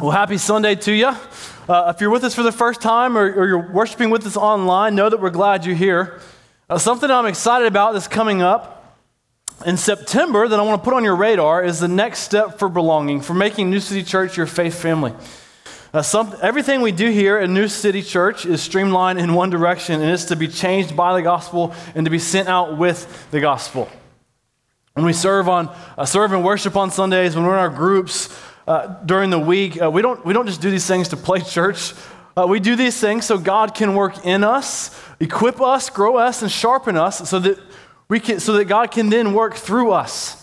Well, happy Sunday to you. Uh, if you're with us for the first time or, or, you're worshiping with us online, know that we're glad you're here. Uh, something I'm excited about that's coming up in September that I want to put on your radar is the next step for belonging, for making New City Church your faith family. Uh, some, everything we do here at New City Church is streamlined in one direction, and it's to be changed by the gospel and to be sent out with the gospel. When we serve on uh, serve and worship on Sundays, when we're in our groups, uh, during the week. Uh, we, don't, we don't just do these things to play church. Uh, we do these things so God can work in us, equip us, grow us, and sharpen us so that, we can, so that God can then work through us.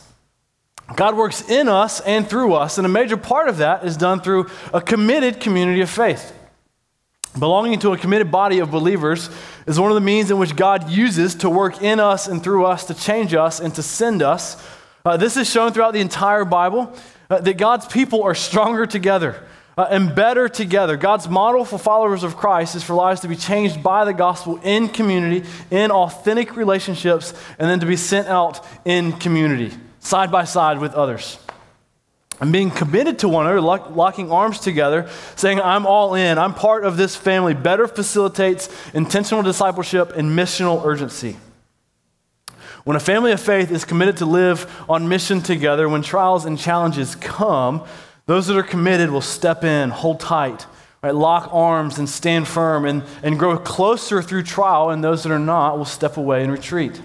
God works in us and through us, and a major part of that is done through a committed community of faith. Belonging to a committed body of believers is one of the means in which God uses to work in us and through us to change us and to send us. Uh, this is shown throughout the entire Bible uh, that God's people are stronger together. Uh, and better together. God's model for followers of Christ is for lives to be changed by the gospel in community, in authentic relationships, and then to be sent out in community, side by side with others. And being committed to one another, lock, locking arms together, saying, I'm all in, I'm part of this family, better facilitates intentional discipleship and missional urgency. When a family of faith is committed to live on mission together, when trials and challenges come, those that are committed will step in, hold tight, right, lock arms and stand firm and, and grow closer through trial, and those that are not will step away and retreat.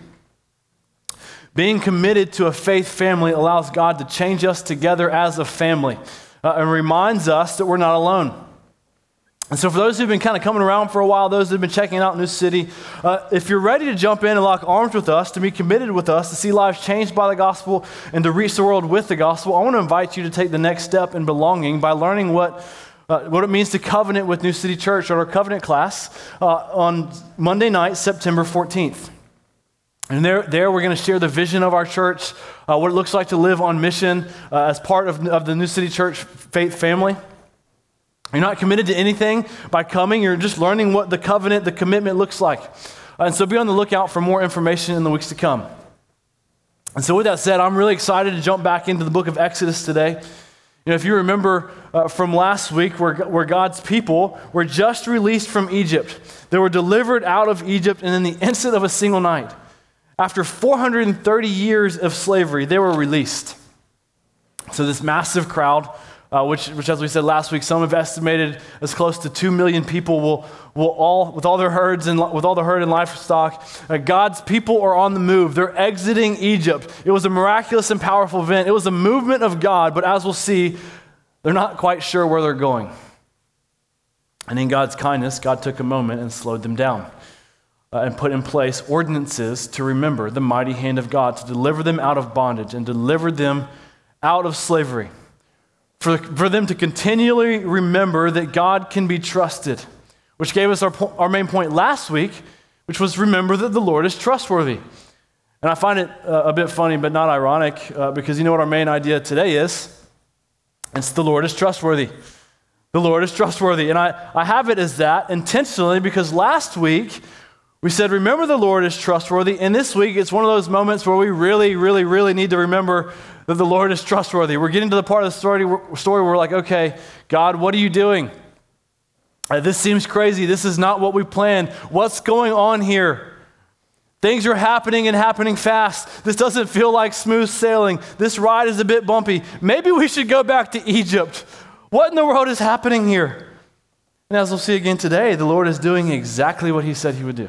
Being committed to a faith family allows God to change us together as a family uh, and reminds us that we're not alone. And so, for those who've been kind of coming around for a while, those who've been checking out New City, uh, if you're ready to jump in and lock arms with us, to be committed with us, to see lives changed by the gospel, and to reach the world with the gospel, I want to invite you to take the next step in belonging by learning what, uh, what it means to covenant with New City Church at our covenant class uh, on Monday night, September 14th. And there, there we're going to share the vision of our church, uh, what it looks like to live on mission uh, as part of, of the New City Church faith family. You're not committed to anything by coming, you're just learning what the covenant, the commitment looks like. And so be on the lookout for more information in the weeks to come. And so, with that said, I'm really excited to jump back into the book of Exodus today. You know, if you remember uh, from last week, where, where God's people were just released from Egypt, they were delivered out of Egypt and in the instant of a single night. After 430 years of slavery, they were released. So, this massive crowd uh, which, which, as we said last week, some have estimated as close to 2 million people will, will all, with all their herds and with all the herd and livestock, uh, God's people are on the move. They're exiting Egypt. It was a miraculous and powerful event. It was a movement of God, but as we'll see, they're not quite sure where they're going. And in God's kindness, God took a moment and slowed them down. Uh, and put in place ordinances to remember the mighty hand of God, to deliver them out of bondage and deliver them out of slavery for, for them to continually remember that God can be trusted, which gave us our, our main point last week, which was remember that the Lord is trustworthy. And I find it uh, a bit funny, but not ironic, uh, because you know what our main idea today is? It's the Lord is trustworthy. The Lord is trustworthy. And I, I have it as that intentionally because last week we said, Remember the Lord is trustworthy. And this week it's one of those moments where we really, really, really need to remember that the Lord is trustworthy. We're getting to the part of the story, story where we're like, okay, God, what are you doing? Uh, this seems crazy. This is not what we planned. What's going on here? Things are happening and happening fast. This doesn't feel like smooth sailing. This ride is a bit bumpy. Maybe we should go back to Egypt. What in the world is happening here? And as we'll see again today, the Lord is doing exactly what He said He would do.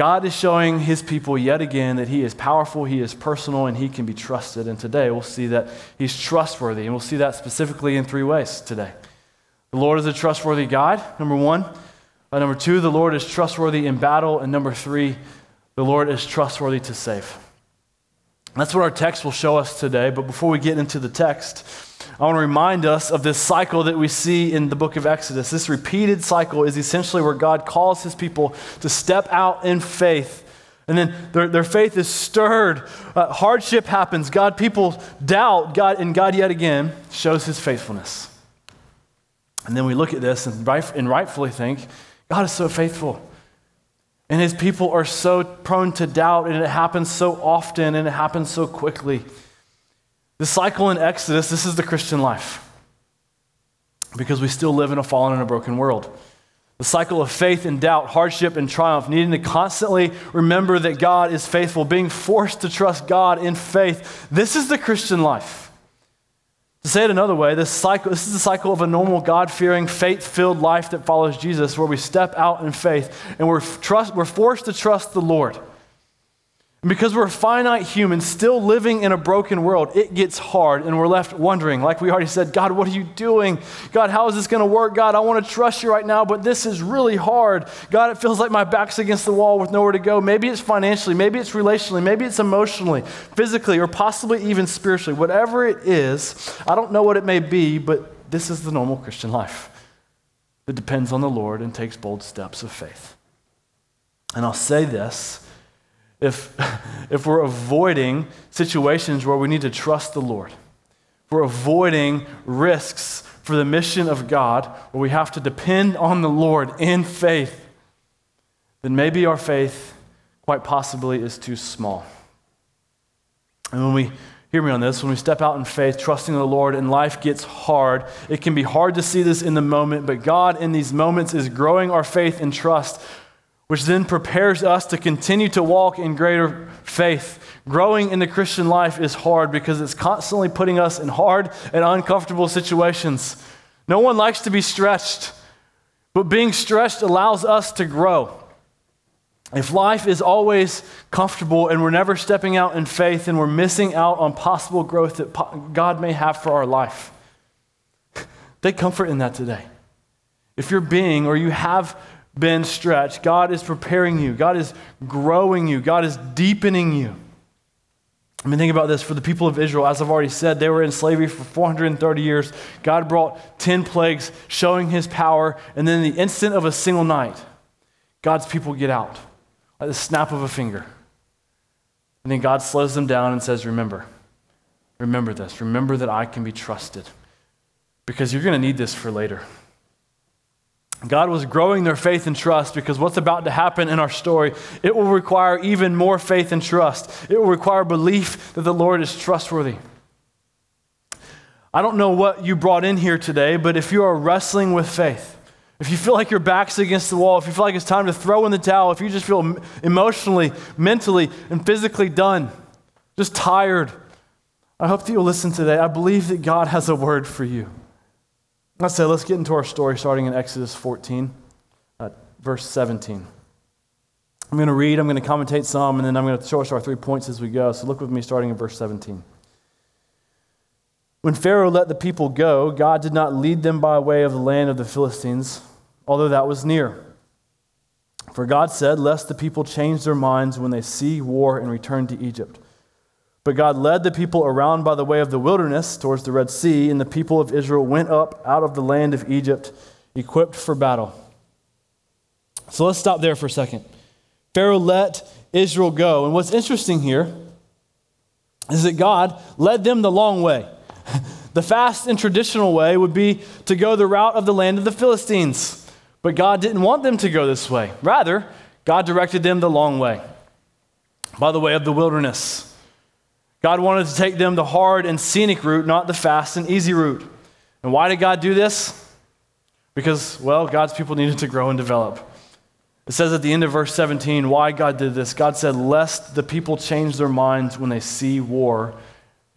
God is showing his people yet again that he is powerful, he is personal, and he can be trusted. And today we'll see that he's trustworthy. And we'll see that specifically in three ways today. The Lord is a trustworthy God, number one. Uh, number two, the Lord is trustworthy in battle. And number three, the Lord is trustworthy to save. That's what our text will show us today. But before we get into the text, I want to remind us of this cycle that we see in the book of Exodus. This repeated cycle is essentially where God calls his people to step out in faith. And then their, their faith is stirred. Uh, hardship happens. God, people doubt God, and God yet again shows his faithfulness. And then we look at this and, right, and rightfully think, God is so faithful. And his people are so prone to doubt, and it happens so often and it happens so quickly. The cycle in Exodus, this is the Christian life. because we still live in a fallen and a broken world. The cycle of faith and doubt, hardship and triumph, needing to constantly remember that God is faithful, being forced to trust God in faith. This is the Christian life. To say it another way, this cycle this is the cycle of a normal God-fearing, faith-filled life that follows Jesus, where we step out in faith and we're, trust, we're forced to trust the Lord. And because we're finite humans still living in a broken world, it gets hard and we're left wondering, like we already said, God, what are you doing? God, how is this going to work? God, I want to trust you right now, but this is really hard. God, it feels like my back's against the wall with nowhere to go. Maybe it's financially, maybe it's relationally, maybe it's emotionally, physically, or possibly even spiritually. Whatever it is, I don't know what it may be, but this is the normal Christian life that depends on the Lord and takes bold steps of faith. And I'll say this if, if we're avoiding situations where we need to trust the Lord, if we're avoiding risks for the mission of God where we have to depend on the Lord in faith, then maybe our faith, quite possibly, is too small. And when we hear me on this, when we step out in faith, trusting the Lord, and life gets hard, it can be hard to see this in the moment, but God in these moments is growing our faith and trust which then prepares us to continue to walk in greater faith. Growing in the Christian life is hard because it's constantly putting us in hard and uncomfortable situations. No one likes to be stretched, but being stretched allows us to grow. If life is always comfortable and we're never stepping out in faith, and we're missing out on possible growth that God may have for our life. Take comfort in that today. If you're being or you have been stretched. God is preparing you, God is growing you, God is deepening you. I mean, think about this. For the people of Israel, as I've already said, they were in slavery for 430 years. God brought 10 plagues showing his power, and then in the instant of a single night, God's people get out, like the snap of a finger. And then God slows them down and says, Remember, remember this. Remember that I can be trusted, because you're going to need this for later. God was growing their faith and trust because what's about to happen in our story, it will require even more faith and trust. It will require belief that the Lord is trustworthy. I don't know what you brought in here today, but if you are wrestling with faith, if you feel like your back's against the wall, if you feel like it's time to throw in the towel, if you just feel emotionally, mentally, and physically done, just tired, I hope that you'll listen today. I believe that God has a word for you. Let's say, let's get into our story starting in Exodus 14, uh, verse 17. I'm going to read, I'm going to commentate some, and then I'm going to show us our three points as we go. So look with me starting in verse 17. When Pharaoh let the people go, God did not lead them by way of the land of the Philistines, although that was near. For God said, Lest the people change their minds when they see war and return to Egypt. But God led the people around by the way of the wilderness towards the Red Sea, and the people of Israel went up out of the land of Egypt, equipped for battle. So let's stop there for a second. Pharaoh let Israel go. And what's interesting here is that God led them the long way. The fast and traditional way would be to go the route of the land of the Philistines. But God didn't want them to go this way. Rather, God directed them the long way by the way of the wilderness. God wanted to take them the hard and scenic route, not the fast and easy route. And why did God do this? Because, well, God's people needed to grow and develop. It says at the end of verse 17 why God did this. God said, Lest the people change their minds when they see war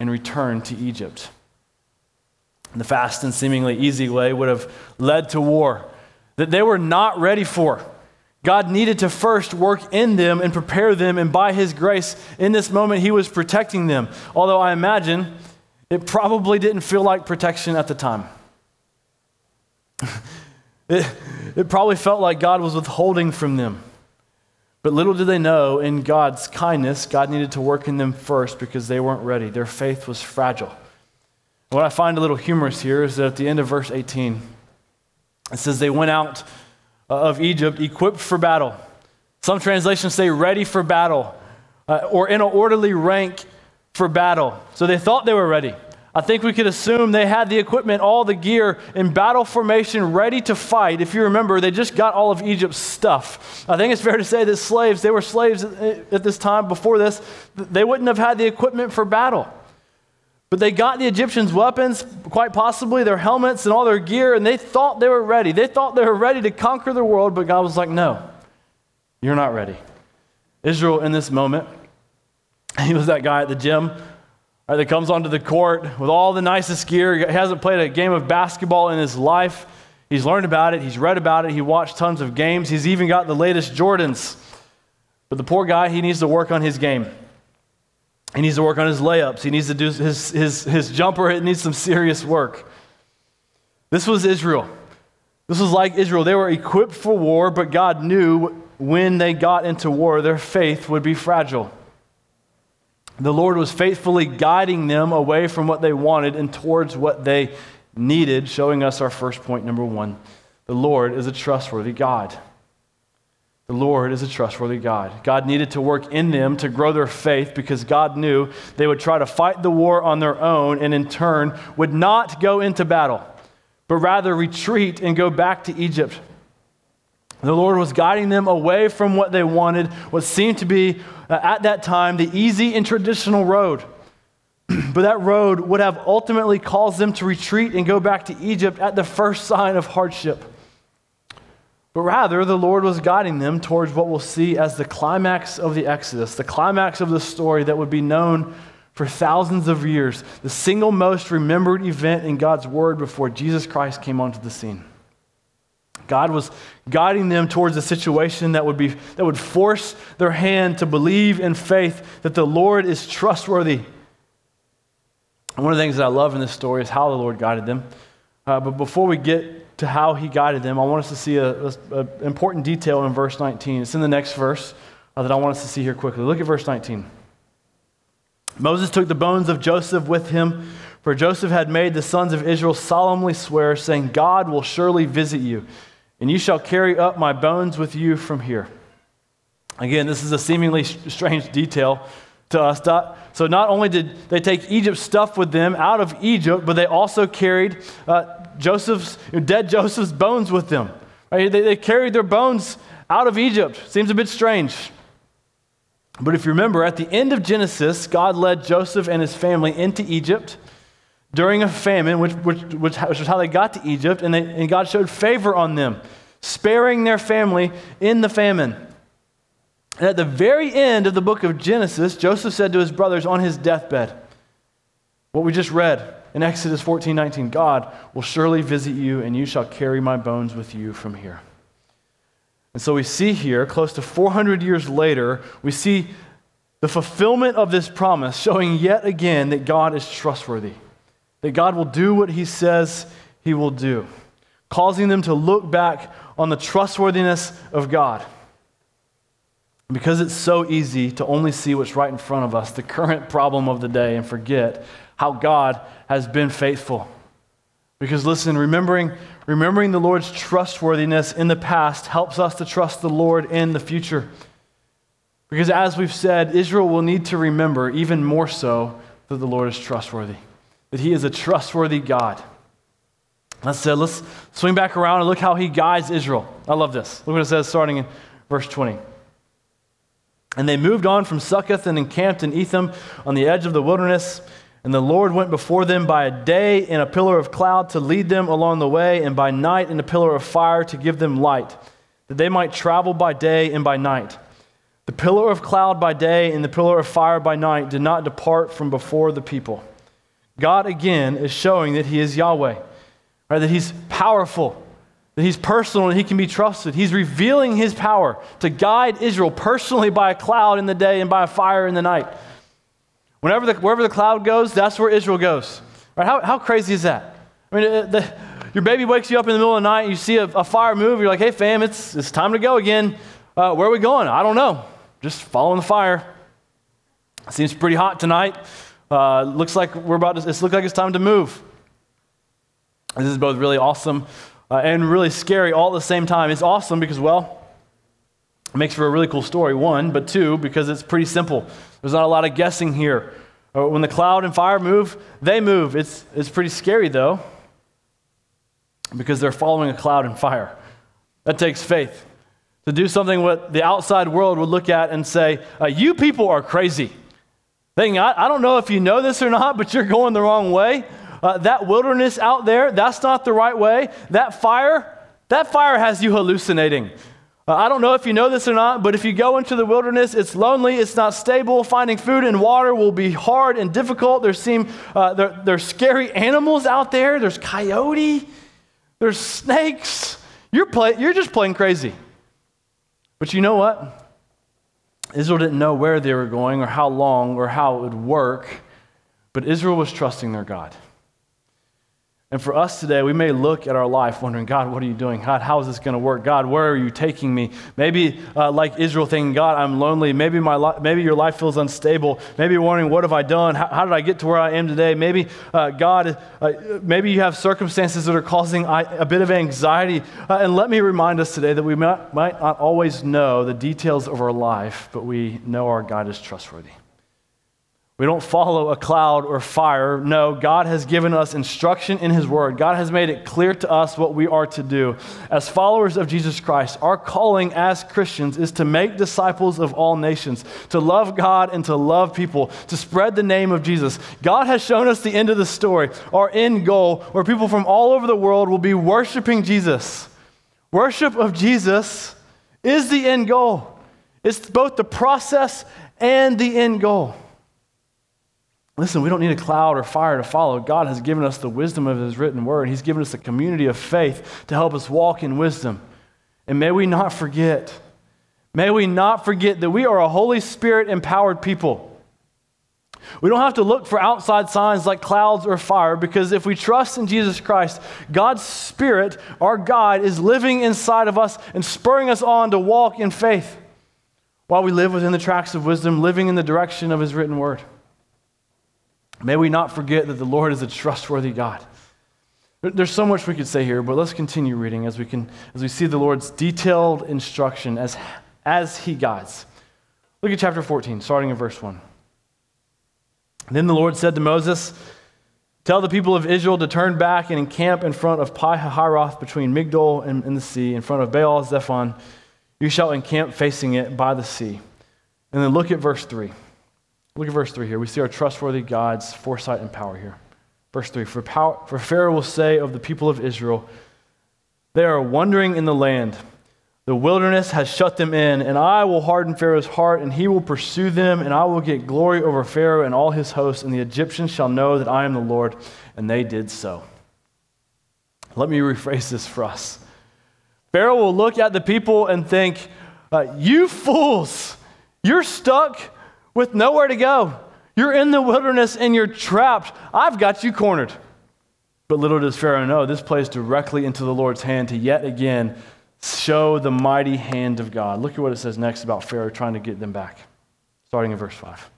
and return to Egypt. The fast and seemingly easy way would have led to war that they were not ready for. God needed to first work in them and prepare them, and by His grace, in this moment, He was protecting them. Although I imagine it probably didn't feel like protection at the time. it, it probably felt like God was withholding from them. But little did they know, in God's kindness, God needed to work in them first because they weren't ready. Their faith was fragile. what I find a little humorous here is that at the end of verse 18, it says, They went out of Egypt equipped for battle. Some translations say ready for battle uh, or in an orderly rank for battle. So they thought they were ready. I think we could assume they had the equipment, all the gear in battle formation, ready to fight. If you remember, they just got all of Egypt's stuff. I think it's fair to say that slaves, they were slaves at this time before this, they wouldn't have had the equipment for battle. But they got the Egyptians' weapons, quite possibly their helmets and all their gear, and they thought they were ready. They thought they were ready to conquer the world, but God was like, no, you're not ready. Israel, in this moment, he was that guy at the gym right, that comes onto the court with all the nicest gear. He hasn't played a game of basketball in his life. He's learned about it, he's read about it, he watched tons of games, he's even got the latest Jordans. But the poor guy, he needs to work on his game. He needs to work on his layups. He needs to do his, his, his jumper. It needs some serious work. This was Israel. This was like Israel. They were equipped for war, but God knew when they got into war, their faith would be fragile. The Lord was faithfully guiding them away from what they wanted and towards what they needed, showing us our first point, number one. The Lord is a trustworthy God. The Lord is a trustworthy God. God needed to work in them to grow their faith because God knew they would try to fight the war on their own and in turn would not go into battle, but rather retreat and go back to Egypt. The Lord was guiding them away from what they wanted, what seemed to be uh, at that time the easy and traditional road. but that road would have ultimately caused them to retreat and go back to Egypt at the first sign of hardship. But rather, the Lord was guiding them towards what we'll see as the climax of the Exodus, the climax of the story that would be known for thousands of years, the single most remembered event in God's Word before Jesus Christ came onto the scene. God was guiding them towards a situation that would, be, that would force their hand to believe in faith that the Lord is trustworthy. And one of the things that I love in this story is how the Lord guided them. Uh, but before we get to how he guided them, I want us to see an important detail in verse 19. It's in the next verse uh, that I want us to see here quickly. Look at verse 19. Moses took the bones of Joseph with him, for Joseph had made the sons of Israel solemnly swear, saying, God will surely visit you and you shall carry up my bones with you from here. Again, this is a seemingly strange detail to us. So, not only did they take Egypt's stuff with them out of Egypt, but they also carried uh, Joseph's, dead Joseph's bones with them. Right? They, they carried their bones out of Egypt. Seems a bit strange. But if you remember, at the end of Genesis, God led Joseph and his family into Egypt during a famine, which, which, which, which was how they got to Egypt, and, they, and God showed favor on them, sparing their family in the famine. And at the very end of the book of Genesis, Joseph said to his brothers on his deathbed, what we just read in Exodus 14 19, God will surely visit you, and you shall carry my bones with you from here. And so we see here, close to 400 years later, we see the fulfillment of this promise, showing yet again that God is trustworthy that God will do what he says he will do, causing them to look back on the trustworthiness of God. Because it's so easy to only see what's right in front of us, the current problem of the day, and forget how God has been faithful. Because listen, remembering, remembering the Lord's trustworthiness in the past helps us to trust the Lord in the future. Because as we've said, Israel will need to remember even more so that the Lord is trustworthy that he is a trustworthy God. Let's, uh, let's swing back around and look how he guides Israel. I love this. Look what it says starting in verse 20. And they moved on from Succoth and encamped in Etham on the edge of the wilderness. And the Lord went before them by a day in a pillar of cloud to lead them along the way, and by night in a pillar of fire to give them light, that they might travel by day and by night. The pillar of cloud by day and the pillar of fire by night did not depart from before the people. God again is showing that He is Yahweh, right? that He's powerful, that He's personal and He can be trusted. He's revealing His power to guide Israel personally by a cloud in the day and by a fire in the night. Whenever the, wherever the cloud goes, that's where Israel goes. Right? How, how crazy is that? I mean, uh, the, your baby wakes you up in the middle of the night, and you see a, a fire move, you're like, hey, fam, it's, it's time to go again. Uh, where are we going? I don't know. Just following the fire. Seems pretty hot tonight. Uh, looks like we're about to, it looks like it's time to move. This is both really awesome uh, and really scary all at the same time. It's awesome because, well, it makes for a really cool story, one, but two, because it's pretty simple. There's not a lot of guessing here. Uh, when the cloud and fire move, they move. It's, it's pretty scary, though, because they're following a cloud and fire. That takes faith. To do something what the outside world would look at and say, uh, You people are crazy. Thing, I, I don't know if you know this or not, but you're going the wrong way. Uh, that wilderness out there, that's not the right way. That fire, that fire has you hallucinating. Uh, I don't know if you know this or not, but if you go into the wilderness, it's lonely, it's not stable. Finding food and water will be hard and difficult. There seem uh, there, there's scary animals out there. There's coyote. There's snakes. You're play, you're just playing crazy. But you know what? Israel didn't know where they were going or how long or how it would work, but Israel was trusting their God. And for us today, we may look at our life wondering, God, what are you doing? God, how is this going to work? God, where are you taking me? Maybe uh, like Israel thinking, God, I'm lonely. Maybe, my li- maybe your life feels unstable. Maybe you're wondering, what have I done? How, how did I get to where I am today? Maybe, uh, God, uh, maybe you have circumstances that are causing a bit of anxiety. Uh, and let me remind us today that we might, might not always know the details of our life, but we know our God is trustworthy. We don't follow a cloud or fire. No, God has given us instruction in His Word. God has made it clear to us what we are to do. As followers of Jesus Christ, our calling as Christians is to make disciples of all nations, to love God and to love people, to spread the name of Jesus. God has shown us the end of the story, our end goal, where people from all over the world will be worshiping Jesus. Worship of Jesus is the end goal, it's both the process and the end goal. Listen, we don't need a cloud or fire to follow. God has given us the wisdom of His written word. He's given us a community of faith to help us walk in wisdom. And may we not forget, may we not forget that we are a Holy Spirit empowered people. We don't have to look for outside signs like clouds or fire because if we trust in Jesus Christ, God's Spirit, our God, is living inside of us and spurring us on to walk in faith while we live within the tracks of wisdom, living in the direction of His written word. May we not forget that the Lord is a trustworthy God. There's so much we could say here, but let's continue reading as we, can, as we see the Lord's detailed instruction as, as He guides. Look at chapter 14, starting in verse 1. Then the Lord said to Moses, Tell the people of Israel to turn back and encamp in front of Pi Hahiroth between Migdol and, and the sea, in front of Baal Zephon. You shall encamp facing it by the sea. And then look at verse 3. Look at verse 3 here. We see our trustworthy God's foresight and power here. Verse 3 For, power, for Pharaoh will say of the people of Israel, They are wandering in the land. The wilderness has shut them in, and I will harden Pharaoh's heart, and he will pursue them, and I will get glory over Pharaoh and all his hosts, and the Egyptians shall know that I am the Lord. And they did so. Let me rephrase this for us. Pharaoh will look at the people and think, uh, You fools, you're stuck with nowhere to go. You're in the wilderness and you're trapped. I've got you cornered. But little does Pharaoh know, this plays directly into the Lord's hand to yet again show the mighty hand of God. Look at what it says next about Pharaoh trying to get them back, starting in verse 5.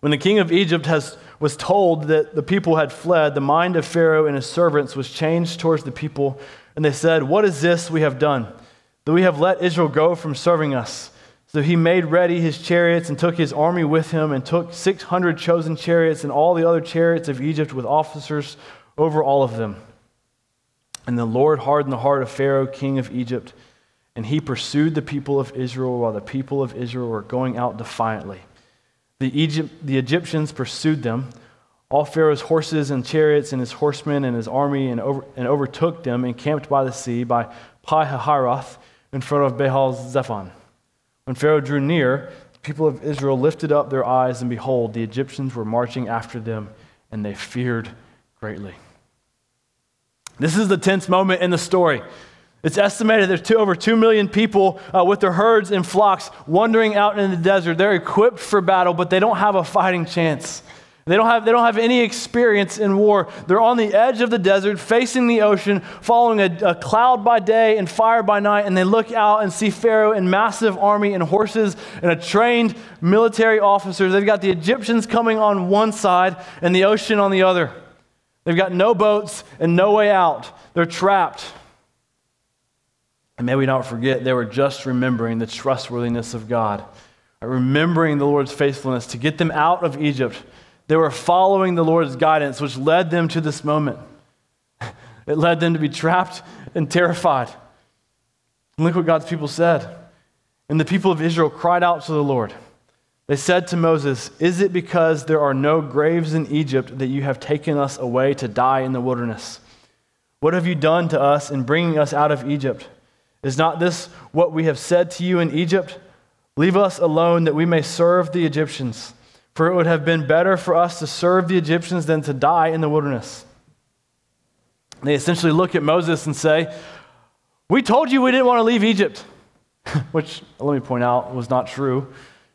When the king of Egypt has, was told that the people had fled, the mind of Pharaoh and his servants was changed towards the people, and they said, What is this we have done? That we have let Israel go from serving us. So he made ready his chariots and took his army with him and took 600 chosen chariots and all the other chariots of Egypt with officers over all of them. And the Lord hardened the heart of Pharaoh, king of Egypt, and he pursued the people of Israel while the people of Israel were going out defiantly. The, Egypt, the Egyptians pursued them, all Pharaoh's horses and chariots and his horsemen and his army, and, over, and overtook them, encamped by the sea by Pi Hahiroth in front of Baal Zephon. When Pharaoh drew near, the people of Israel lifted up their eyes, and behold, the Egyptians were marching after them, and they feared greatly. This is the tense moment in the story. It's estimated there's two, over 2 million people uh, with their herds and flocks wandering out in the desert. They're equipped for battle, but they don't have a fighting chance. They don't, have, they don't have any experience in war. They're on the edge of the desert, facing the ocean, following a, a, cloud by day and fire by night, and they look out and see Pharaoh and massive army and horses and a trained military officers. They've got the Egyptians coming on one side and the ocean on the other. They've got no boats and no way out. They're trapped. And may we not forget, they were just remembering the trustworthiness of God, remembering the Lord's faithfulness to get them out of Egypt they were following the Lord's guidance, which led them to this moment. It led them to be trapped and terrified. And look what God's people said. And the people of Israel cried out to the Lord. They said to Moses, Is it because there are no graves in Egypt that you have taken us away to die in the wilderness? What have you done to us in bringing us out of Egypt? Is not this what we have said to you in Egypt? Leave us alone that we may serve the Egyptians. For it would have been better for us to serve the Egyptians than to die in the wilderness. They essentially look at Moses and say, We told you we didn't want to leave Egypt, which, let me point out, was not true.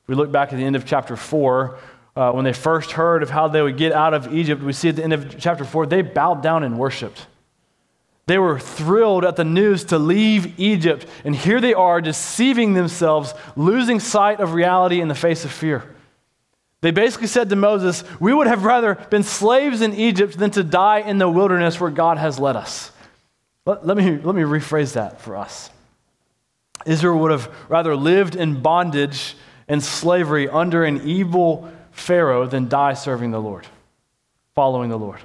If we look back at the end of chapter 4, uh, when they first heard of how they would get out of Egypt, we see at the end of chapter 4, they bowed down and worshiped. They were thrilled at the news to leave Egypt, and here they are deceiving themselves, losing sight of reality in the face of fear. They basically said to Moses, We would have rather been slaves in Egypt than to die in the wilderness where God has led us. Let, let, me, let me rephrase that for us. Israel would have rather lived in bondage and slavery under an evil Pharaoh than die serving the Lord, following the Lord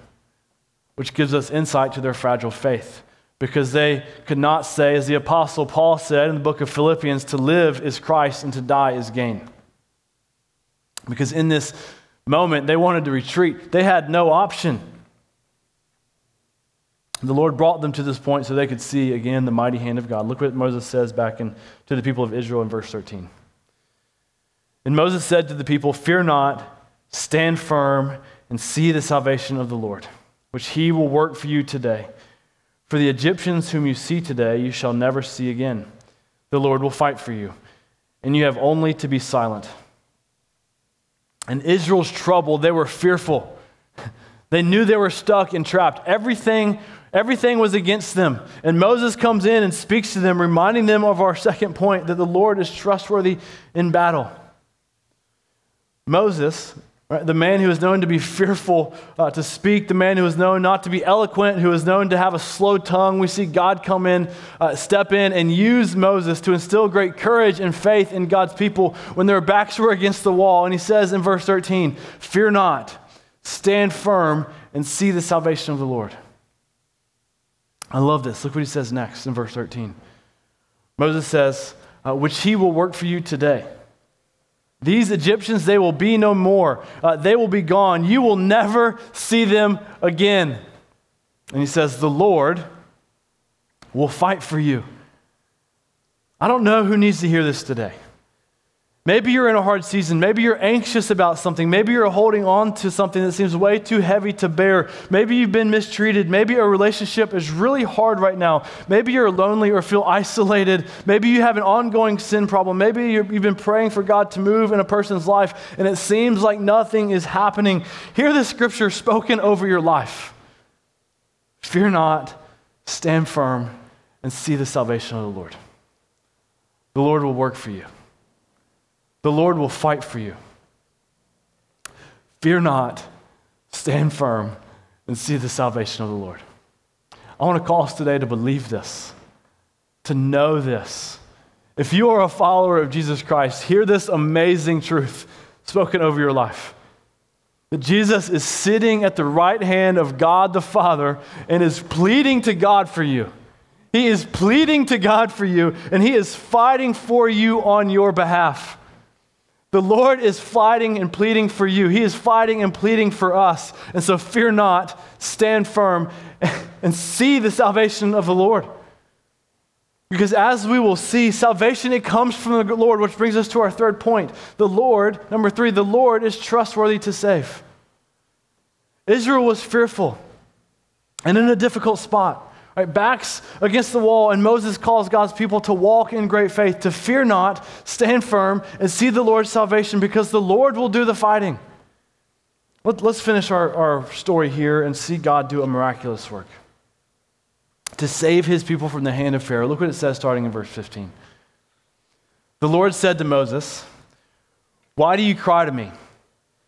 which gives us insight to their fragile faith. Because they could not say, as the Apostle Paul said in the book of Philippians, to live is Christ and to die is gain. Because in this moment, they wanted to retreat, they had no option. The Lord brought them to this point so they could see again the mighty hand of God. Look what Moses says back in, to the people of Israel in verse 13. And Moses said to the people, Fear not, stand firm, and see the salvation of the Lord which he will work for you today. For the Egyptians whom you see today, you shall never see again. The Lord will fight for you, and you have only to be silent. In Israel's trouble, they were fearful. They knew they were stuck and trapped. Everything, everything was against them. And Moses comes in and speaks to them, reminding them of our second point that the Lord is trustworthy in battle. Moses Right? The man who is known to be fearful uh, to speak, the man who is known not to be eloquent, who is known to have a slow tongue. We see God come in, uh, step in, and use Moses to instill great courage and faith in God's people when their backs were against the wall. And he says in verse 13, Fear not, stand firm, and see the salvation of the Lord. I love this. Look what he says next in verse 13. Moses says, uh, Which he will work for you today. These Egyptians, they will be no more. Uh, they will be gone. You will never see them again. And he says, The Lord will fight for you. I don't know who needs to hear this today. Maybe you're in a hard season. Maybe you're anxious about something. Maybe you're holding on to something that seems way too heavy to bear. Maybe you've been mistreated. Maybe a relationship is really hard right now. Maybe you're lonely or feel isolated. Maybe you have an ongoing sin problem. Maybe you've been praying for God to move in a person's life and it seems like nothing is happening. Hear the scripture spoken over your life. Fear not, stand firm, and see the salvation of the Lord. The Lord will work for you. The Lord will fight for you. Fear not, stand firm, and see the salvation of the Lord. I want to call us today to believe this, to know this. If you are a follower of Jesus Christ, hear this amazing truth spoken over your life. That Jesus is sitting at the right hand of God the Father and is pleading to God for you. He is pleading to God for you, and He is fighting for you on your behalf. The Lord is fighting and pleading for you. He is fighting and pleading for us. And so fear not, stand firm, and see the salvation of the Lord. Because as we will see, salvation, it comes from the Lord, which brings us to our third point. The Lord, number three, the Lord is trustworthy to save. Israel was fearful and in a difficult spot. Right, backs against the wall, and Moses calls God's people to walk in great faith, to fear not, stand firm, and see the Lord's salvation because the Lord will do the fighting. Let, us finish our, our story here and see God do a miraculous work to save his people from the hand of Pharaoh. Look what it says starting in verse 15. The Lord said to Moses, Why do you cry to me?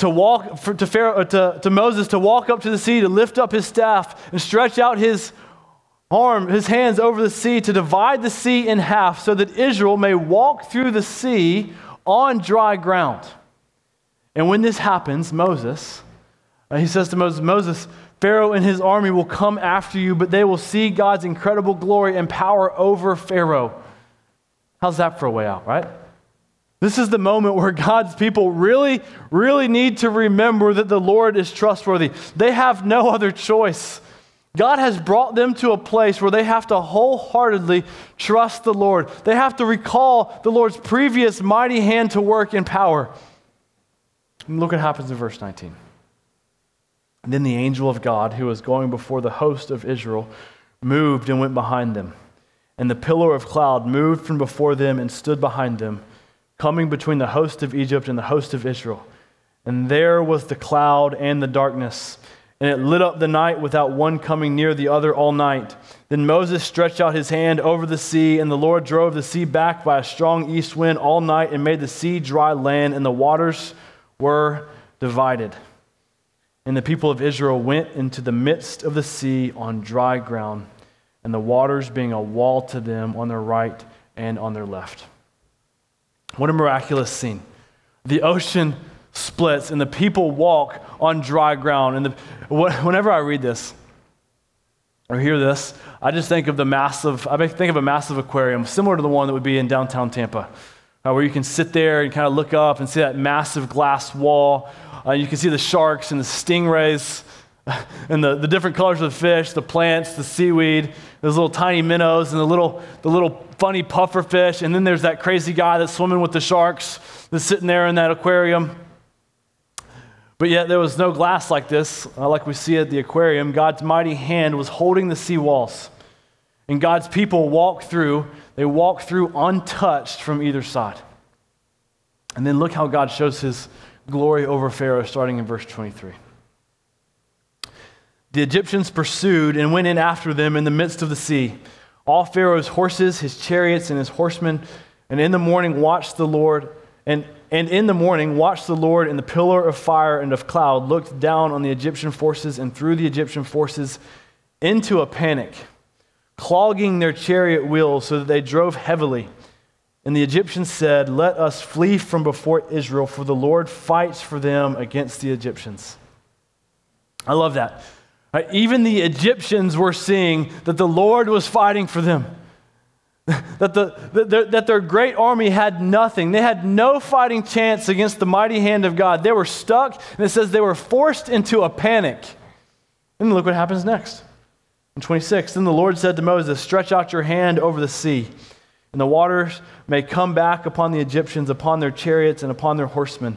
to walk for, to, Pharaoh, uh, to, to Moses to walk up to the sea, to lift up his staff and stretch out his arm, his hands over the sea to divide the sea in half so that Israel may walk through the sea on dry ground. And when this happens, Moses, uh, he says to Moses, Moses, Pharaoh and his army will come after you, but they will see God's incredible glory and power over Pharaoh. How's that for a way out, right? This is the moment where God's people really, really need to remember that the Lord is trustworthy. They have no other choice. God has brought them to a place where they have to wholeheartedly trust the Lord. They have to recall the Lord's previous mighty hand to work in power. And look what happens in verse 19. And then the angel of God, who was going before the host of Israel, moved and went behind them. And the pillar of cloud moved from before them and stood behind them, coming between the host of Egypt and the host of Israel. And there was the cloud and the darkness, and it lit up the night without one coming near the other all night. Then Moses stretched out his hand over the sea, and the Lord drove the sea back by a strong east wind all night and made the sea dry land, and the waters were divided. And the people of Israel went into the midst of the sea on dry ground, and the waters being a wall to them on their right and on their left. What a miraculous scene. The ocean splits, and the people walk on dry ground. And the, whenever I read this or hear this, I just think of the massive, I think of a massive aquarium, similar to the one that would be in downtown Tampa, uh, where you can sit there and kind of look up and see that massive glass wall uh, you can see the sharks and the stingrays and the, the different colors of the fish, the plants, the seaweed, those little tiny minnows and the little, the little funny puffer fish. And then there's that crazy guy that's swimming with the sharks that's sitting there in that aquarium. But yet there was no glass like this, uh, like we see at the aquarium. God's mighty hand was holding the sea walls. And God's people walked through, they walked through untouched from either side. And then look how God shows his glory over Pharaoh, starting in verse 23. The Egyptians pursued and went in after them in the midst of the sea. All Pharaoh's horses, his chariots, and his horsemen, and in the morning watched the Lord, and, and in the morning watched the Lord in the pillar of fire and of cloud, looked down on the Egyptian forces and threw the Egyptian forces into a panic, clogging their chariot wheels so that they drove heavily. And the Egyptians said, Let us flee from before Israel, for the Lord fights for them against the Egyptians. I love that. Even the Egyptians were seeing that the Lord was fighting for them. that, the, that, that their great army had nothing. They had no fighting chance against the mighty hand of God. They were stuck, and it says they were forced into a panic. And look what happens next. In 26, then the Lord said to Moses, Stretch out your hand over the sea and the waters may come back upon the Egyptians, upon their chariots, and upon their horsemen.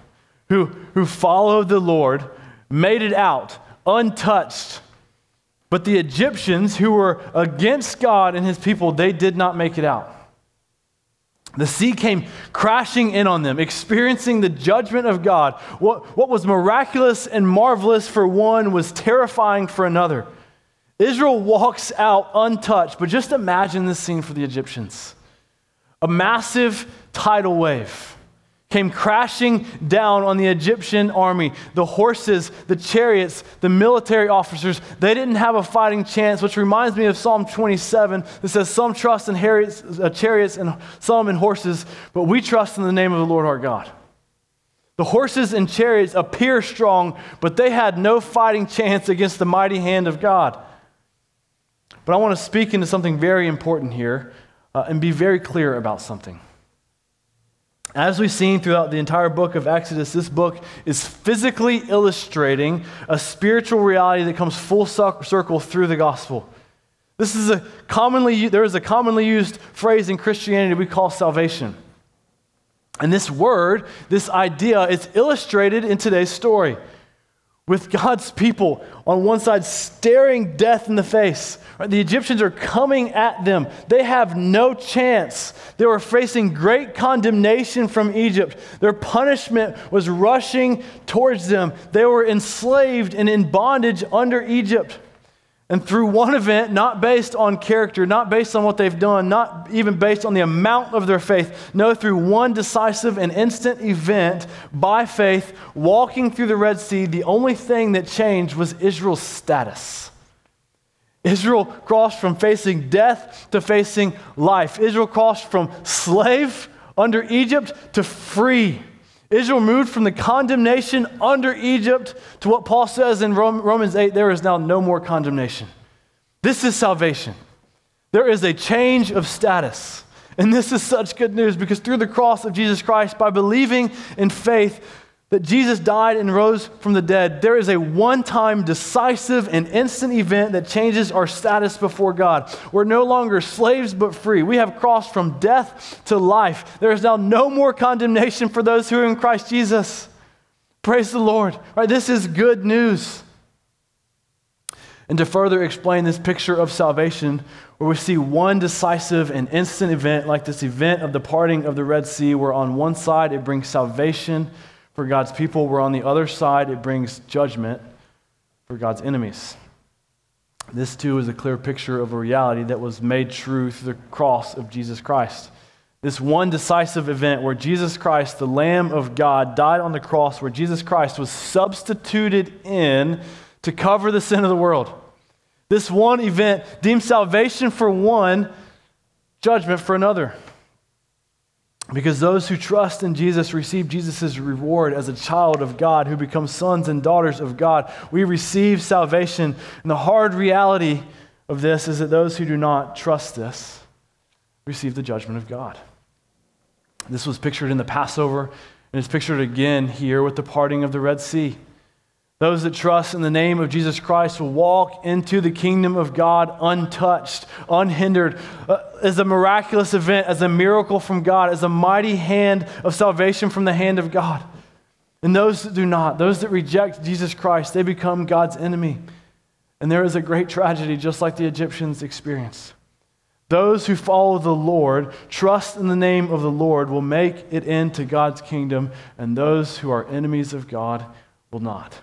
who, who followed the Lord made it out untouched. But the Egyptians who were against God and his people, they did not make it out. The sea came crashing in on them, experiencing the judgment of God. What, what was miraculous and marvelous for one was terrifying for another. Israel walks out untouched, but just imagine this scene for the Egyptians. A massive tidal wave came crashing down on the Egyptian army. The horses, the chariots, the military officers, they didn't have a fighting chance, which reminds me of Psalm 27 that says, Some trust in uh, chariots and some in horses, but we trust in the name of the Lord our God. The horses and chariots appear strong, but they had no fighting chance against the mighty hand of God. But I want to speak into something very important here uh, and be very clear about something. As we've seen throughout the entire book of Exodus, this book is physically illustrating a spiritual reality that comes full circle through the gospel. This is a commonly there is a commonly used phrase in Christianity we call salvation. And this word, this idea, is illustrated in today's story. With God's people on one side staring death in the face. Right? The Egyptians are coming at them. They have no chance. They were facing great condemnation from Egypt. Their punishment was rushing towards them. They were enslaved and in bondage under Egypt. And through one event, not based on character, not based on what they've done, not even based on the amount of their faith, no, through one decisive and instant event, by faith, walking through the Red Sea, the only thing that changed was Israel's status. Israel crossed from facing death to facing life. Israel crossed from slave under Egypt to free. Israel moved from the condemnation under Egypt to what Paul says in Romans 8 there is now no more condemnation. This is salvation. There is a change of status. And this is such good news because through the cross of Jesus Christ, by believing in faith, that Jesus died and rose from the dead, there is a one time, decisive, and instant event that changes our status before God. We're no longer slaves but free. We have crossed from death to life. There is now no more condemnation for those who are in Christ Jesus. Praise the Lord. Right, this is good news. And to further explain this picture of salvation, where we see one decisive and instant event, like this event of the parting of the Red Sea, where on one side it brings salvation for God's people, where on the other side it brings judgment for God's enemies. This too is a clear picture of a reality that was made true through the cross of Jesus Christ. This one decisive event where Jesus Christ, the Lamb of God, died on the cross, where Jesus Christ was substituted in to cover the sin of the world. This one event deemed salvation for one, judgment for another. Because those who trust in Jesus receive Jesus' reward as a child of God who become sons and daughters of God. We receive salvation. And the hard reality of this is that those who do not trust this receive the judgment of God. This was pictured in the Passover, and it's pictured again here with the parting of the Red Sea. Those that trust in the name of Jesus Christ will walk into the kingdom of God untouched, unhindered, uh, as a miraculous event, as a miracle from God, as a mighty hand of salvation from the hand of God. And those that do not, those that reject Jesus Christ, they become God's enemy. And there is a great tragedy, just like the Egyptians experienced. Those who follow the Lord, trust in the name of the Lord, will make it into God's kingdom, and those who are enemies of God will not.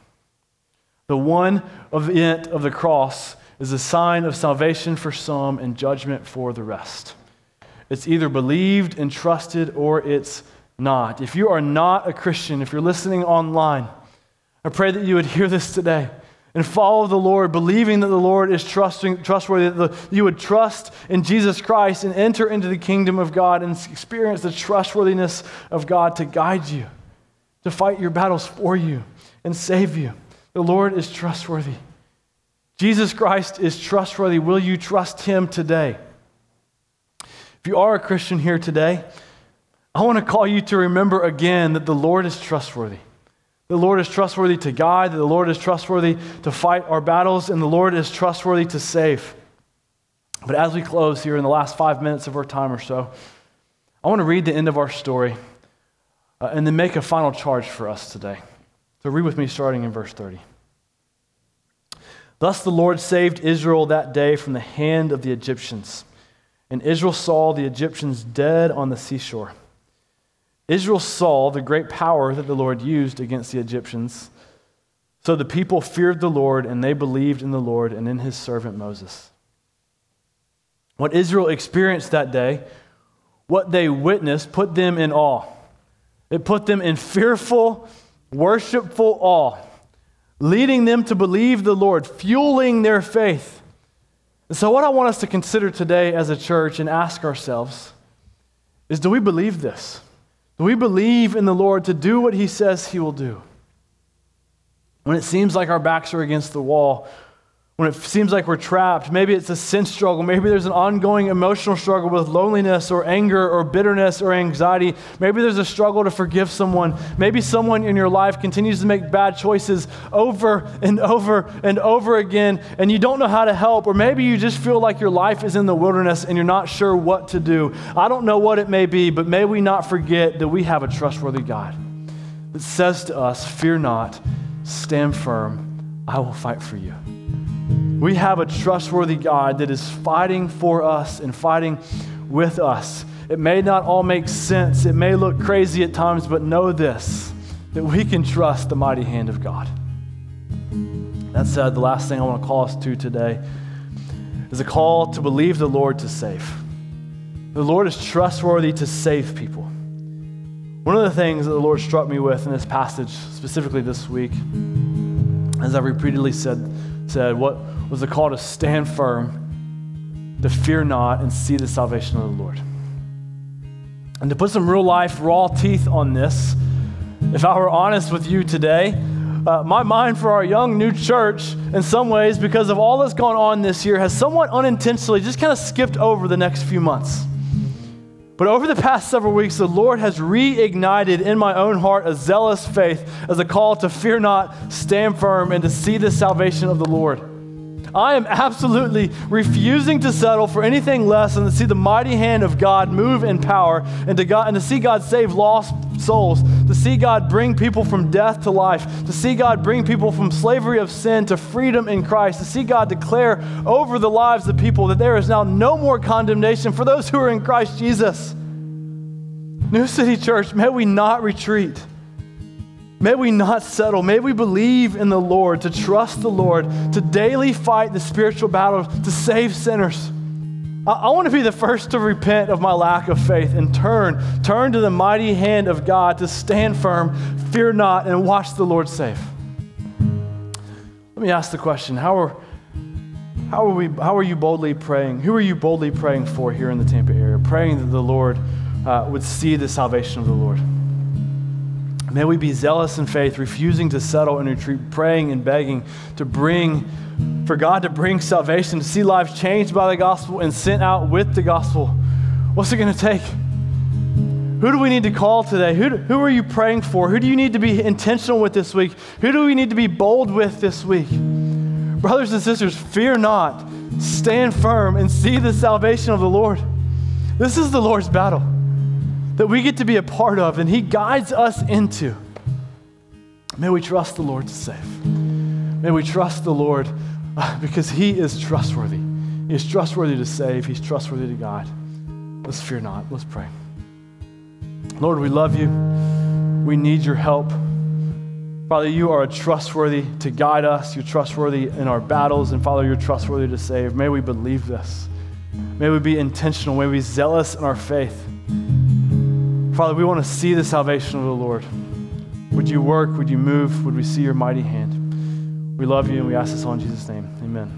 The one event of the cross is a sign of salvation for some and judgment for the rest. It's either believed and trusted or it's not. If you are not a Christian, if you're listening online, I pray that you would hear this today and follow the Lord, believing that the Lord is trusting, trustworthy, that you would trust in Jesus Christ and enter into the kingdom of God and experience the trustworthiness of God to guide you, to fight your battles for you and save you. The Lord is trustworthy. Jesus Christ is trustworthy. Will you trust him today? If you are a Christian here today, I want to call you to remember again that the Lord is trustworthy. The Lord is trustworthy to guide, that the Lord is trustworthy to fight our battles, and the Lord is trustworthy to save. But as we close here in the last five minutes of our time or so, I want to read the end of our story uh, and then make a final charge for us today. So read with me starting in verse 30. Thus the Lord saved Israel that day from the hand of the Egyptians. And Israel saw the Egyptians dead on the seashore. Israel saw the great power that the Lord used against the Egyptians. So the people feared the Lord, and they believed in the Lord and in his servant Moses. What Israel experienced that day, what they witnessed, put them in awe. It put them in fearful, worshipful awe leading them to believe the Lord, fueling their faith. And so, what I want us to consider today as a church and ask ourselves is do we believe this? Do we believe in the Lord to do what He says He will do? When it seems like our backs are against the wall, when it seems like we're trapped. Maybe it's a sin struggle. Maybe there's an ongoing emotional struggle with loneliness or anger or bitterness or anxiety. Maybe there's a struggle to forgive someone. Maybe someone in your life continues to make bad choices over and over and over again, and you don't know how to help. Or maybe you just feel like your life is in the wilderness and you're not sure what to do. I don't know what it may be, but may we not forget that we have a trustworthy God that says to us, Fear not stand firm. I will fight for you. We have a trustworthy God that is fighting for us and fighting with us. It may not all make sense, it may look crazy at times, but know this that we can trust the mighty hand of God. That said, the last thing I want to call us to today is a call to believe the Lord to save. The Lord is trustworthy to save people. One of the things that the Lord struck me with in this passage, specifically this week, as I've repeatedly said, said what was a call to stand firm, to fear not, and see the salvation of the Lord. And to put some real life, raw teeth on this, if I were honest with you today, uh, my mind for our young new church, in some ways, because of all that's gone on this year, has somewhat unintentionally just kind of skipped over the next few months. But over the past several weeks, the Lord has reignited in my own heart a zealous faith as a call to fear not, stand firm, and to see the salvation of the Lord. I am absolutely refusing to settle for anything less than to see the mighty hand of God move in power and to, God, and to see God save lost souls, to see God bring people from death to life, to see God bring people from slavery of sin to freedom in Christ, to see God declare over the lives of people that there is now no more condemnation for those who are in Christ Jesus. New City Church, may we not retreat. May we not settle. May we believe in the Lord, to trust the Lord, to daily fight the spiritual battle, to save sinners. I, I want to be the first to repent of my lack of faith and turn, turn to the mighty hand of God to stand firm, fear not, and watch the Lord save. Let me ask the question how are, how are, we, how are you boldly praying? Who are you boldly praying for here in the Tampa area? Praying that the Lord uh, would see the salvation of the Lord. May we be zealous in faith, refusing to settle and retreat, praying and begging to bring, for God to bring salvation, to see lives changed by the gospel and sent out with the gospel. What's it going to take? Who do we need to call today? Who, who are you praying for? Who do you need to be intentional with this week? Who do we need to be bold with this week? Brothers and sisters, fear not, stand firm, and see the salvation of the Lord. This is the Lord's battle that we get to be a part of and He guides us into. May we trust the Lord to save. May we trust the Lord uh, because He is trustworthy. He is trustworthy to save, He's trustworthy to guide. Let's fear not. Let's pray. Lord, we love you. We need your help. Father, you are trustworthy to guide us. You're trustworthy in our battles. And Father, you're trustworthy to save. May we believe this. May we be intentional. May we be zealous in our faith. Father, we want to see the salvation of the Lord. Would you work? Would you move? Would we see your mighty hand? We love you and we ask this all in Jesus' name. Amen.